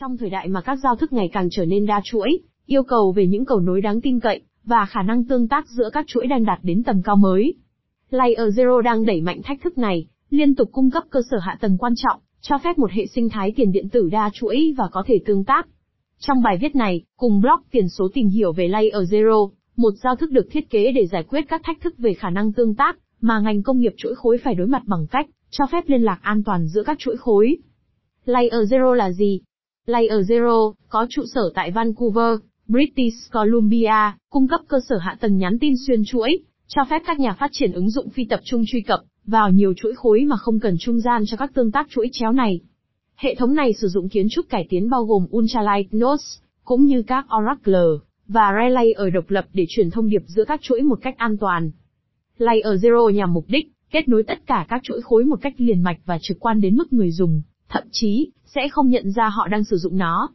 Trong thời đại mà các giao thức ngày càng trở nên đa chuỗi, yêu cầu về những cầu nối đáng tin cậy, và khả năng tương tác giữa các chuỗi đang đạt đến tầm cao mới. Layer Zero đang đẩy mạnh thách thức này, liên tục cung cấp cơ sở hạ tầng quan trọng, cho phép một hệ sinh thái tiền điện tử đa chuỗi và có thể tương tác. Trong bài viết này, cùng blog tiền số tìm hiểu về Layer Zero, một giao thức được thiết kế để giải quyết các thách thức về khả năng tương tác mà ngành công nghiệp chuỗi khối phải đối mặt bằng cách cho phép liên lạc an toàn giữa các chuỗi khối. Layer Zero là gì? Layer Zero có trụ sở tại Vancouver, British Columbia, cung cấp cơ sở hạ tầng nhắn tin xuyên chuỗi, cho phép các nhà phát triển ứng dụng phi tập trung truy cập vào nhiều chuỗi khối mà không cần trung gian cho các tương tác chuỗi chéo này. Hệ thống này sử dụng kiến trúc cải tiến bao gồm Ultralight Nodes, cũng như các Oracle và Relay ở độc lập để truyền thông điệp giữa các chuỗi một cách an toàn. Layer Zero nhằm mục đích kết nối tất cả các chuỗi khối một cách liền mạch và trực quan đến mức người dùng, thậm chí sẽ không nhận ra họ đang sử dụng nó.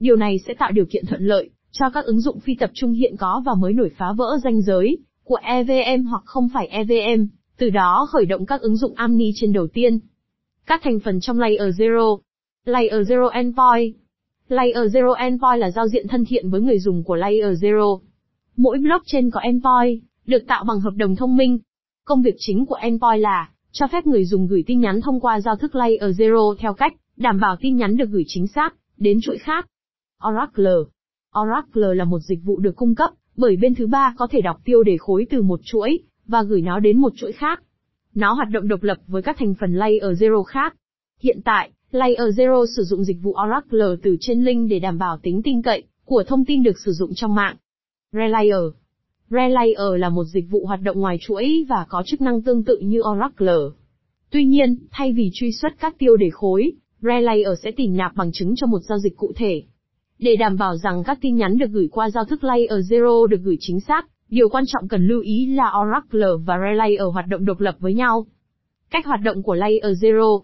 Điều này sẽ tạo điều kiện thuận lợi cho các ứng dụng phi tập trung hiện có và mới nổi phá vỡ ranh giới của EVM hoặc không phải EVM, từ đó khởi động các ứng dụng Amni trên đầu tiên. Các thành phần trong Layer Zero Layer Zero Endpoint Layer Zero Endpoint là giao diện thân thiện với người dùng của Layer Zero. Mỗi blockchain có endpoint, được tạo bằng hợp đồng thông minh. Công việc chính của endpoint là cho phép người dùng gửi tin nhắn thông qua giao thức Layer Zero theo cách đảm bảo tin nhắn được gửi chính xác đến chuỗi khác. Oracle Oracle là một dịch vụ được cung cấp bởi bên thứ ba có thể đọc tiêu đề khối từ một chuỗi và gửi nó đến một chuỗi khác. Nó hoạt động độc lập với các thành phần Layer Zero khác. Hiện tại, Layer Zero sử dụng dịch vụ Oracle từ trên link để đảm bảo tính tin cậy của thông tin được sử dụng trong mạng. Relayer Relayer là một dịch vụ hoạt động ngoài chuỗi và có chức năng tương tự như Oracle. Tuy nhiên, thay vì truy xuất các tiêu đề khối, Relayer sẽ tìm nạp bằng chứng cho một giao dịch cụ thể. Để đảm bảo rằng các tin nhắn được gửi qua giao thức Layer Zero được gửi chính xác, điều quan trọng cần lưu ý là Oracle và Relayer hoạt động độc lập với nhau. Cách hoạt động của Layer Zero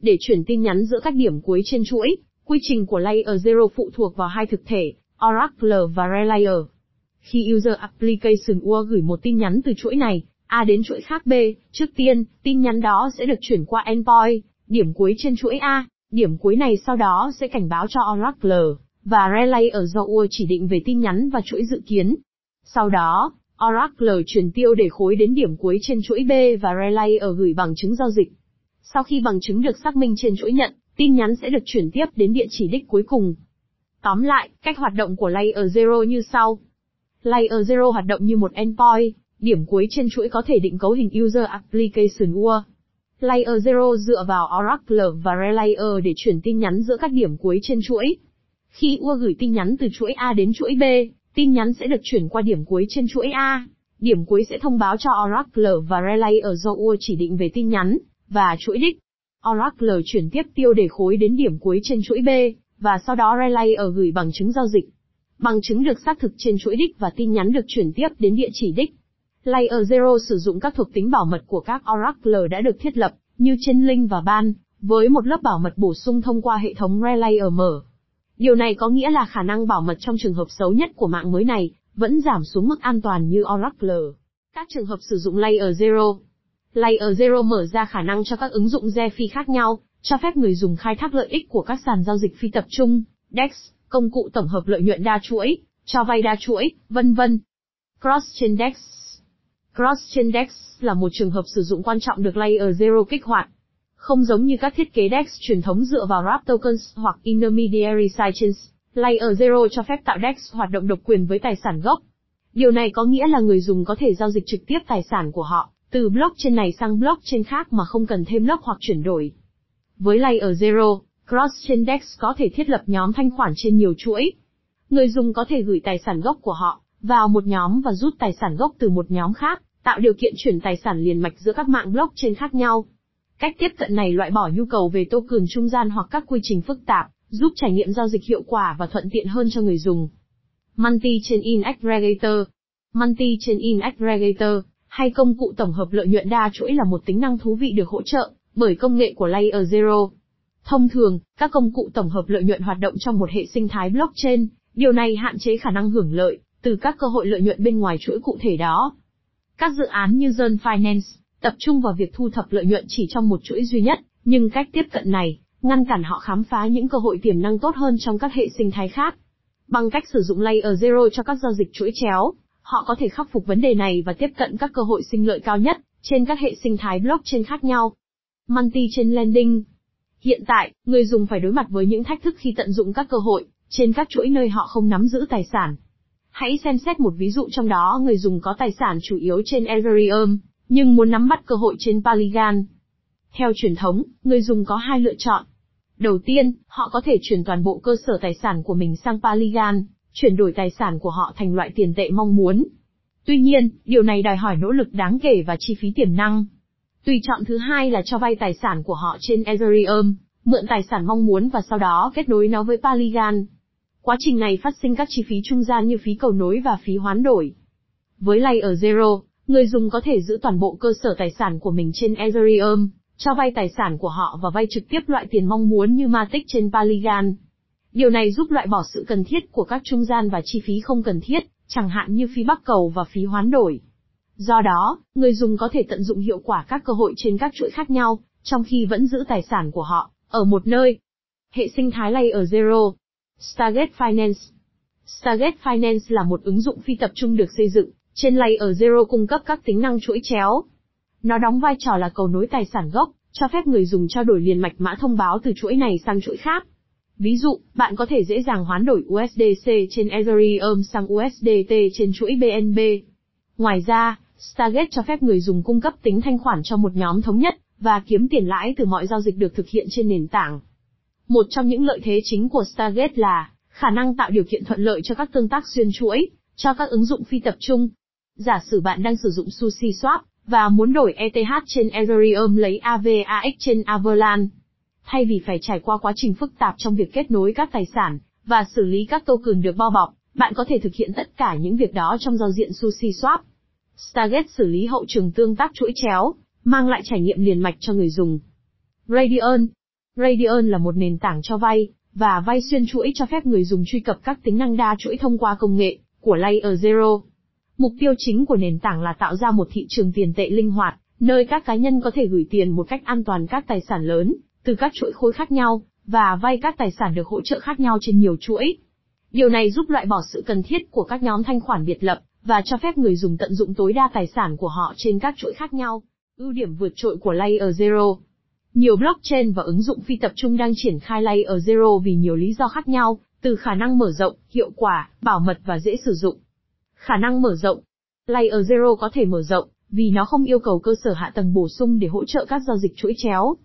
Để chuyển tin nhắn giữa các điểm cuối trên chuỗi, quy trình của Layer Zero phụ thuộc vào hai thực thể, Oracle và Relayer. Khi User Application UA gửi một tin nhắn từ chuỗi này, A đến chuỗi khác B, trước tiên, tin nhắn đó sẽ được chuyển qua endpoint, điểm cuối trên chuỗi A. Điểm cuối này sau đó sẽ cảnh báo cho Oracle và Relay ở do UA chỉ định về tin nhắn và chuỗi dự kiến. Sau đó, Oracle chuyển tiêu để khối đến điểm cuối trên chuỗi B và Relay ở gửi bằng chứng giao dịch. Sau khi bằng chứng được xác minh trên chuỗi nhận, tin nhắn sẽ được chuyển tiếp đến địa chỉ đích cuối cùng. Tóm lại, cách hoạt động của Layer Zero như sau. Layer Zero hoạt động như một endpoint, điểm cuối trên chuỗi có thể định cấu hình User Application UA. Layer Zero dựa vào Oracle và Relayer để chuyển tin nhắn giữa các điểm cuối trên chuỗi. Khi UA gửi tin nhắn từ chuỗi A đến chuỗi B, tin nhắn sẽ được chuyển qua điểm cuối trên chuỗi A. Điểm cuối sẽ thông báo cho Oracle và Relayer do UA chỉ định về tin nhắn, và chuỗi đích. Oracle chuyển tiếp tiêu đề khối đến điểm cuối trên chuỗi B, và sau đó Relayer gửi bằng chứng giao dịch. Bằng chứng được xác thực trên chuỗi đích và tin nhắn được chuyển tiếp đến địa chỉ đích. Layer Zero sử dụng các thuộc tính bảo mật của các Oracle đã được thiết lập, như trên link và ban, với một lớp bảo mật bổ sung thông qua hệ thống Relayer mở. Điều này có nghĩa là khả năng bảo mật trong trường hợp xấu nhất của mạng mới này, vẫn giảm xuống mức an toàn như Oracle. Các trường hợp sử dụng Layer Zero Layer Zero mở ra khả năng cho các ứng dụng DeFi khác nhau, cho phép người dùng khai thác lợi ích của các sàn giao dịch phi tập trung, DEX, công cụ tổng hợp lợi nhuận đa chuỗi, cho vay đa chuỗi, vân vân. Cross-chain DEX Cross-chain DEX là một trường hợp sử dụng quan trọng được Layer Zero kích hoạt. Không giống như các thiết kế DEX truyền thống dựa vào wrap tokens hoặc intermediary sidechains, Layer Zero cho phép tạo DEX hoạt động độc quyền với tài sản gốc. Điều này có nghĩa là người dùng có thể giao dịch trực tiếp tài sản của họ, từ blockchain này sang blockchain khác mà không cần thêm lớp hoặc chuyển đổi. Với Layer Zero, Cross-chain DEX có thể thiết lập nhóm thanh khoản trên nhiều chuỗi. Người dùng có thể gửi tài sản gốc của họ vào một nhóm và rút tài sản gốc từ một nhóm khác, tạo điều kiện chuyển tài sản liền mạch giữa các mạng blockchain khác nhau. Cách tiếp cận này loại bỏ nhu cầu về token trung gian hoặc các quy trình phức tạp, giúp trải nghiệm giao dịch hiệu quả và thuận tiện hơn cho người dùng. Multi-chain Aggregator Multi-chain Aggregator, hay công cụ tổng hợp lợi nhuận đa chuỗi là một tính năng thú vị được hỗ trợ bởi công nghệ của Layer Zero. Thông thường, các công cụ tổng hợp lợi nhuận hoạt động trong một hệ sinh thái blockchain, điều này hạn chế khả năng hưởng lợi từ các cơ hội lợi nhuận bên ngoài chuỗi cụ thể đó. Các dự án như Zone Finance tập trung vào việc thu thập lợi nhuận chỉ trong một chuỗi duy nhất, nhưng cách tiếp cận này ngăn cản họ khám phá những cơ hội tiềm năng tốt hơn trong các hệ sinh thái khác. Bằng cách sử dụng Layer Zero cho các giao dịch chuỗi chéo, họ có thể khắc phục vấn đề này và tiếp cận các cơ hội sinh lợi cao nhất trên các hệ sinh thái blockchain khác nhau. Multi-chain lending Hiện tại, người dùng phải đối mặt với những thách thức khi tận dụng các cơ hội trên các chuỗi nơi họ không nắm giữ tài sản. Hãy xem xét một ví dụ trong đó người dùng có tài sản chủ yếu trên Ethereum, nhưng muốn nắm bắt cơ hội trên Polygon. Theo truyền thống, người dùng có hai lựa chọn. Đầu tiên, họ có thể chuyển toàn bộ cơ sở tài sản của mình sang Polygon, chuyển đổi tài sản của họ thành loại tiền tệ mong muốn. Tuy nhiên, điều này đòi hỏi nỗ lực đáng kể và chi phí tiềm năng. Tùy chọn thứ hai là cho vay tài sản của họ trên Ethereum, mượn tài sản mong muốn và sau đó kết nối nó với Polygon. Quá trình này phát sinh các chi phí trung gian như phí cầu nối và phí hoán đổi. Với Layer Zero, người dùng có thể giữ toàn bộ cơ sở tài sản của mình trên Ethereum, cho vay tài sản của họ và vay trực tiếp loại tiền mong muốn như Matic trên Polygon. Điều này giúp loại bỏ sự cần thiết của các trung gian và chi phí không cần thiết, chẳng hạn như phí bắc cầu và phí hoán đổi. Do đó, người dùng có thể tận dụng hiệu quả các cơ hội trên các chuỗi khác nhau, trong khi vẫn giữ tài sản của họ, ở một nơi. Hệ sinh thái Layer Zero Stargate Finance Stargate Finance là một ứng dụng phi tập trung được xây dựng, trên Layer Zero cung cấp các tính năng chuỗi chéo. Nó đóng vai trò là cầu nối tài sản gốc, cho phép người dùng trao đổi liền mạch mã thông báo từ chuỗi này sang chuỗi khác. Ví dụ, bạn có thể dễ dàng hoán đổi USDC trên Ethereum sang USDT trên chuỗi BNB. Ngoài ra, Stargate cho phép người dùng cung cấp tính thanh khoản cho một nhóm thống nhất, và kiếm tiền lãi từ mọi giao dịch được thực hiện trên nền tảng. Một trong những lợi thế chính của Stargate là khả năng tạo điều kiện thuận lợi cho các tương tác xuyên chuỗi, cho các ứng dụng phi tập trung. Giả sử bạn đang sử dụng Sushi Swap và muốn đổi ETH trên Ethereum lấy AVAX trên Avalanche. Thay vì phải trải qua quá trình phức tạp trong việc kết nối các tài sản và xử lý các token được bao bọc, bạn có thể thực hiện tất cả những việc đó trong giao diện Sushi Swap. Stargate xử lý hậu trường tương tác chuỗi chéo, mang lại trải nghiệm liền mạch cho người dùng. Radian Radian là một nền tảng cho vay và vay xuyên chuỗi cho phép người dùng truy cập các tính năng đa chuỗi thông qua công nghệ của Layer Zero. Mục tiêu chính của nền tảng là tạo ra một thị trường tiền tệ linh hoạt, nơi các cá nhân có thể gửi tiền một cách an toàn các tài sản lớn từ các chuỗi khối khác nhau và vay các tài sản được hỗ trợ khác nhau trên nhiều chuỗi. Điều này giúp loại bỏ sự cần thiết của các nhóm thanh khoản biệt lập và cho phép người dùng tận dụng tối đa tài sản của họ trên các chuỗi khác nhau. Ưu điểm vượt trội của Layer Zero Nhiều blockchain và ứng dụng phi tập trung đang triển khai Layer Zero vì nhiều lý do khác nhau, từ khả năng mở rộng, hiệu quả, bảo mật và dễ sử dụng. Khả năng mở rộng Layer Zero có thể mở rộng, vì nó không yêu cầu cơ sở hạ tầng bổ sung để hỗ trợ các giao dịch chuỗi chéo.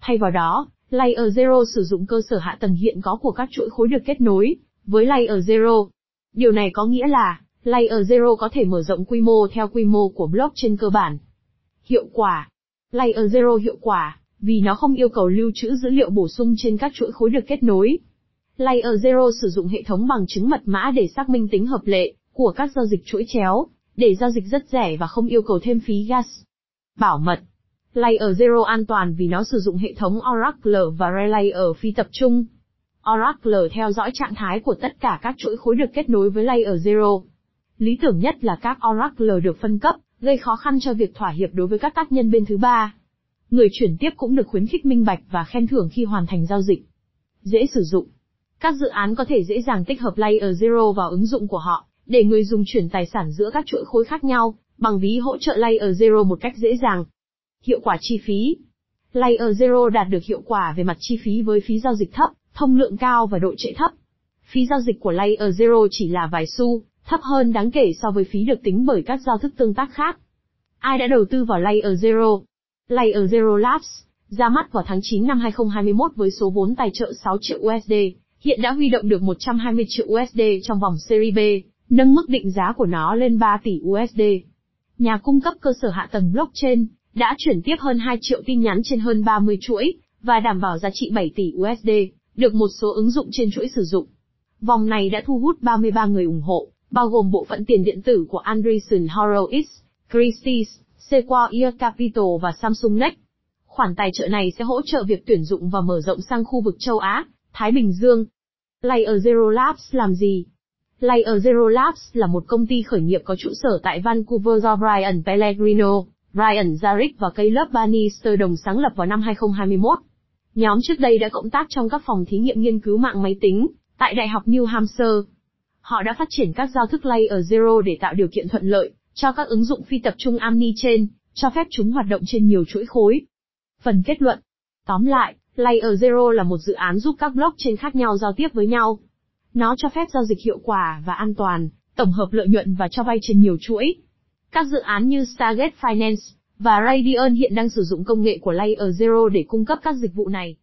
Thay vào đó, Layer Zero sử dụng cơ sở hạ tầng hiện có của các chuỗi khối được kết nối với Layer Zero. Điều này có nghĩa là, Layer Zero có thể mở rộng quy mô theo quy mô của blockchain cơ bản. Hiệu quả Layer Zero hiệu quả, vì nó không yêu cầu lưu trữ dữ liệu bổ sung trên các chuỗi khối được kết nối. Layer Zero sử dụng hệ thống bằng chứng mật mã để xác minh tính hợp lệ của các giao dịch chuỗi chéo, để giao dịch rất rẻ và không yêu cầu thêm phí gas. Bảo mật Layer Zero an toàn vì nó sử dụng hệ thống Oracle và Relayer phi tập trung. Oracle theo dõi trạng thái của tất cả các chuỗi khối được kết nối với Layer Zero. Lý tưởng nhất là các Oracle được phân cấp, gây khó khăn cho việc thỏa hiệp đối với các tác nhân bên thứ ba. Người chuyển tiếp cũng được khuyến khích minh bạch và khen thưởng khi hoàn thành giao dịch. Dễ sử dụng. Các dự án có thể dễ dàng tích hợp Layer Zero vào ứng dụng của họ, để người dùng chuyển tài sản giữa các chuỗi khối khác nhau, bằng ví hỗ trợ Layer Zero một cách dễ dàng. Hiệu quả chi phí. Layer Zero đạt được hiệu quả về mặt chi phí với phí giao dịch thấp, thông lượng cao và độ trễ thấp. Phí giao dịch của Layer Zero chỉ là vài xu, thấp hơn đáng kể so với phí được tính bởi các giao thức tương tác khác. Ai đã đầu tư vào Layer Zero? Layer Zero Labs, ra mắt vào tháng 9 năm 2021 với số vốn tài trợ 6 triệu USD, hiện đã huy động được 120 triệu USD trong vòng Series B, nâng mức định giá của nó lên 3 tỷ USD. Nhà cung cấp cơ sở hạ tầng blockchain đã chuyển tiếp hơn 2 triệu tin nhắn trên hơn 30 chuỗi và đảm bảo giá trị 7 tỷ USD, được một số ứng dụng trên chuỗi sử dụng. Vòng này đã thu hút 33 người ủng hộ, bao gồm bộ phận tiền điện tử của Andreessen Horowitz, Christie's, Sequoia Capital và Samsung Next. Khoản tài trợ này sẽ hỗ trợ việc tuyển dụng và mở rộng sang khu vực châu Á, Thái Bình Dương. Layer Zero Labs làm gì? Layer Zero Labs là một công ty khởi nghiệp có trụ sở tại Vancouver do Brian Pellegrino, Brian Zarek và Caleb Bannister đồng sáng lập vào năm 2021. Nhóm trước đây đã cộng tác trong các phòng thí nghiệm nghiên cứu mạng máy tính, tại Đại học New Hampshire. Họ đã phát triển các giao thức Layer Zero để tạo điều kiện thuận lợi cho các ứng dụng phi tập trung Amni trên, cho phép chúng hoạt động trên nhiều chuỗi khối. Phần kết luận. Tóm lại, Layer Zero là một dự án giúp các blockchain khác nhau giao tiếp với nhau. Nó cho phép giao dịch hiệu quả và an toàn, tổng hợp lợi nhuận và cho vay trên nhiều chuỗi. Các dự án như Stargate Finance và Radian hiện đang sử dụng công nghệ của Layer Zero để cung cấp các dịch vụ này.